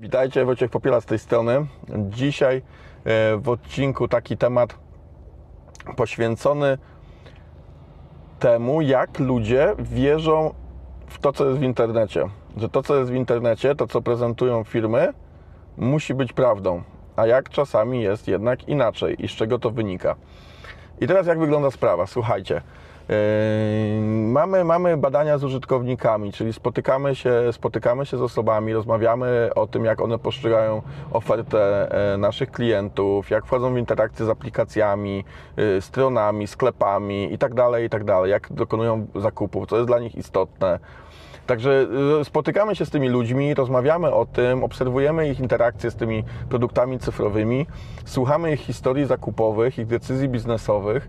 Witajcie, Wojciech Popiela z tej strony. Dzisiaj e, w odcinku taki temat poświęcony temu, jak ludzie wierzą w to, co jest w internecie. Że to, co jest w internecie, to, co prezentują firmy, musi być prawdą. A jak czasami jest jednak inaczej i z czego to wynika. I teraz jak wygląda sprawa? Słuchajcie. Yy, mamy, mamy badania z użytkownikami, czyli spotykamy się, spotykamy się z osobami, rozmawiamy o tym, jak one postrzegają ofertę e, naszych klientów, jak wchodzą w interakcję z aplikacjami, yy, stronami, sklepami itd., itd., jak dokonują zakupów, co jest dla nich istotne. Także yy, spotykamy się z tymi ludźmi, rozmawiamy o tym, obserwujemy ich interakcje z tymi produktami cyfrowymi, słuchamy ich historii zakupowych, ich decyzji biznesowych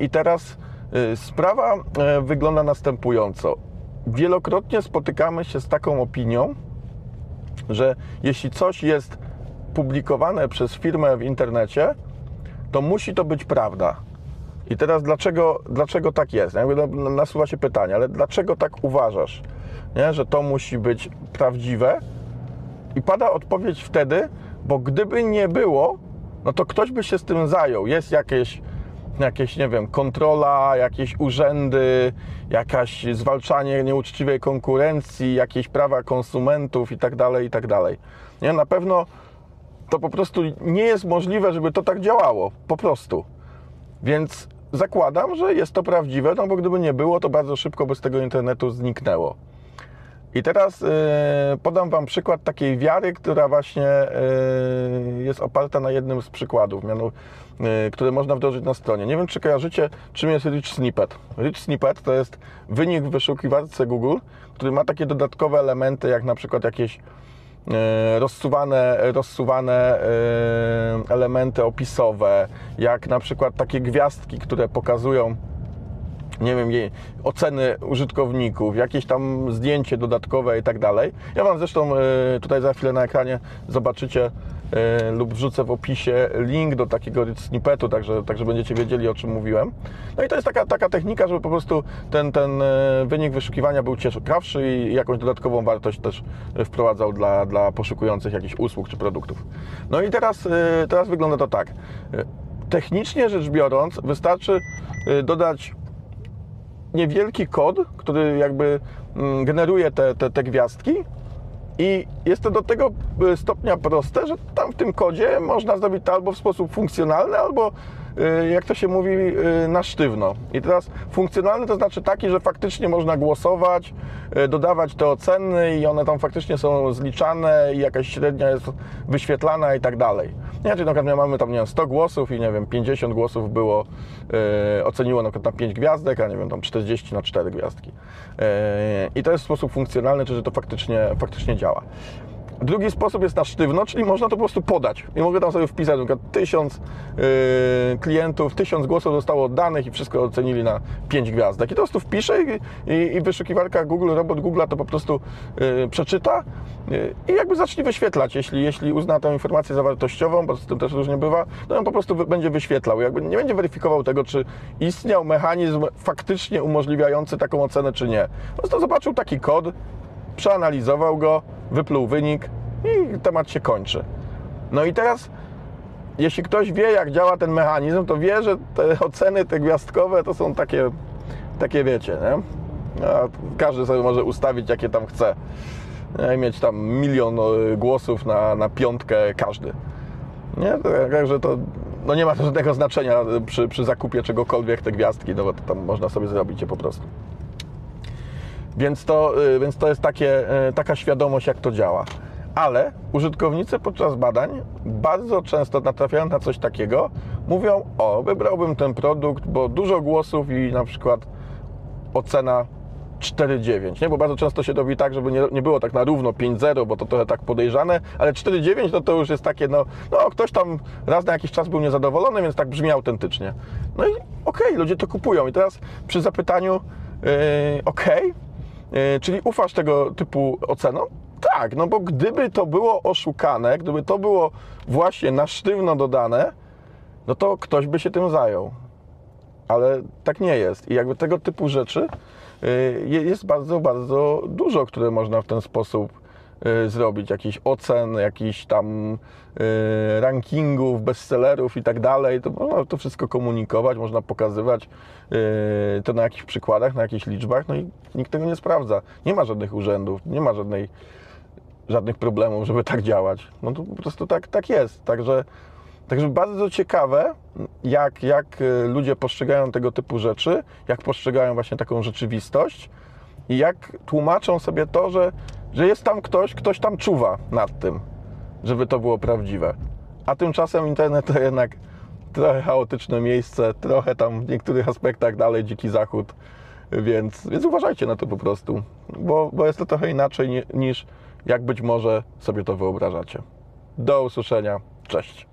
i teraz sprawa e, wygląda następująco. Wielokrotnie spotykamy się z taką opinią, że jeśli coś jest publikowane przez firmę w internecie, to musi to być prawda. I teraz dlaczego, dlaczego tak jest? Jakby no, nasuwa się pytanie, ale dlaczego tak uważasz, nie? że to musi być prawdziwe? I pada odpowiedź wtedy, bo gdyby nie było, no to ktoś by się z tym zajął. Jest jakieś jakieś, nie wiem, kontrola, jakieś urzędy, jakaś zwalczanie nieuczciwej konkurencji, jakieś prawa konsumentów i tak dalej, i tak. Nie, na pewno to po prostu nie jest możliwe, żeby to tak działało, po prostu. Więc zakładam, że jest to prawdziwe, no bo gdyby nie było, to bardzo szybko by z tego internetu zniknęło. I teraz yy, podam Wam przykład takiej wiary, która właśnie yy, jest oparta na jednym z przykładów, mianu, yy, które można wdrożyć na stronie. Nie wiem, czy kojarzycie, czym jest Rich Snippet. Rich Snippet to jest wynik w wyszukiwarce Google, który ma takie dodatkowe elementy, jak na przykład jakieś rozsuwane, rozsuwane elementy opisowe, jak na przykład takie gwiazdki, które pokazują nie wiem, jej oceny użytkowników, jakieś tam zdjęcie dodatkowe i tak dalej. Ja Wam zresztą e, tutaj za chwilę na ekranie zobaczycie e, lub wrzucę w opisie link do takiego snippetu, także, także będziecie wiedzieli o czym mówiłem. No i to jest taka, taka technika, żeby po prostu ten, ten e, wynik wyszukiwania był ciekawszy i jakąś dodatkową wartość też wprowadzał dla, dla poszukujących jakichś usług czy produktów. No i teraz, teraz wygląda to tak. Technicznie rzecz biorąc, wystarczy dodać niewielki kod, który jakby mm, generuje te, te, te gwiazdki i jest to do tego y, stopnia proste, że tam w tym kodzie można zrobić to albo w sposób funkcjonalny, albo jak to się mówi, y, na sztywno. I teraz funkcjonalny to znaczy taki, że faktycznie można głosować, y, dodawać te oceny i one tam faktycznie są zliczane i jakaś średnia jest wyświetlana i tak dalej. Nie, czyli na przykład mamy tam, nie wiem, 100 głosów i nie wiem, 50 głosów było, oceniło na przykład na 5 gwiazdek, a nie wiem, tam 40 na 4 gwiazdki. I to jest sposób funkcjonalny, czyli że to faktycznie, faktycznie działa. Drugi sposób jest na sztywno, czyli można to po prostu podać. I mogę tam sobie wpisać na przykład tysiąc yy, klientów, tysiąc głosów zostało oddanych i wszystko ocenili na 5 gwiazdek. I to po prostu wpiszę i, i, i wyszukiwarka Google, robot Google to po prostu yy, przeczyta yy, i jakby zacznie wyświetlać. Jeśli, jeśli uzna tę informację za wartościową, bo z tym też różnie bywa, to on po prostu będzie wyświetlał. Jakby nie będzie weryfikował tego, czy istniał mechanizm faktycznie umożliwiający taką ocenę, czy nie. Po prostu zobaczył taki kod, przeanalizował go, wypluł wynik i temat się kończy. No i teraz, jeśli ktoś wie, jak działa ten mechanizm, to wie, że te oceny, te gwiazdkowe, to są takie, takie wiecie, nie? Każdy sobie może ustawić, jakie tam chce. I mieć tam milion e, głosów na, na piątkę każdy. Nie? Także to no nie ma to żadnego znaczenia przy, przy zakupie czegokolwiek te gwiazdki, no bo to tam można sobie zrobić je po prostu. Więc to, y, więc to jest takie, y, taka świadomość, jak to działa. Ale użytkownicy podczas badań bardzo często natrafiają na coś takiego, mówią: O, wybrałbym ten produkt, bo dużo głosów i na przykład ocena 4,9, nie? Bo bardzo często się robi tak, żeby nie, nie było tak na równo 5,0, bo to trochę tak podejrzane, ale 4,9 to to już jest takie, no, no ktoś tam raz na jakiś czas był niezadowolony, więc tak brzmi autentycznie. No i okej, okay, ludzie to kupują. I teraz przy zapytaniu, yy, okej, okay, czyli ufasz tego typu ocenom? Tak, no bo gdyby to było oszukane, gdyby to było właśnie na sztywno dodane, no to ktoś by się tym zajął. Ale tak nie jest. I jakby tego typu rzeczy e, jest bardzo, bardzo dużo, które można w ten sposób zrobić, jakichś ocen, jakichś tam y, rankingów, bestsellerów i tak dalej. To można to wszystko komunikować, można pokazywać y, to na jakichś przykładach, na jakichś liczbach, no i nikt tego nie sprawdza. Nie ma żadnych urzędów, nie ma żadnej, żadnych problemów, żeby tak działać. No to po prostu tak, tak jest. Także, także bardzo ciekawe, jak, jak y, ludzie postrzegają tego typu rzeczy, jak postrzegają właśnie taką rzeczywistość i jak tłumaczą sobie to, że, że jest tam ktoś, ktoś tam czuwa nad tym, żeby to było prawdziwe. A tymczasem internet to jednak trochę chaotyczne miejsce, trochę tam w niektórych aspektach dalej dziki zachód, więc, więc uważajcie na to po prostu, bo, bo jest to trochę inaczej ni- niż jak być może sobie to wyobrażacie. Do usłyszenia, cześć.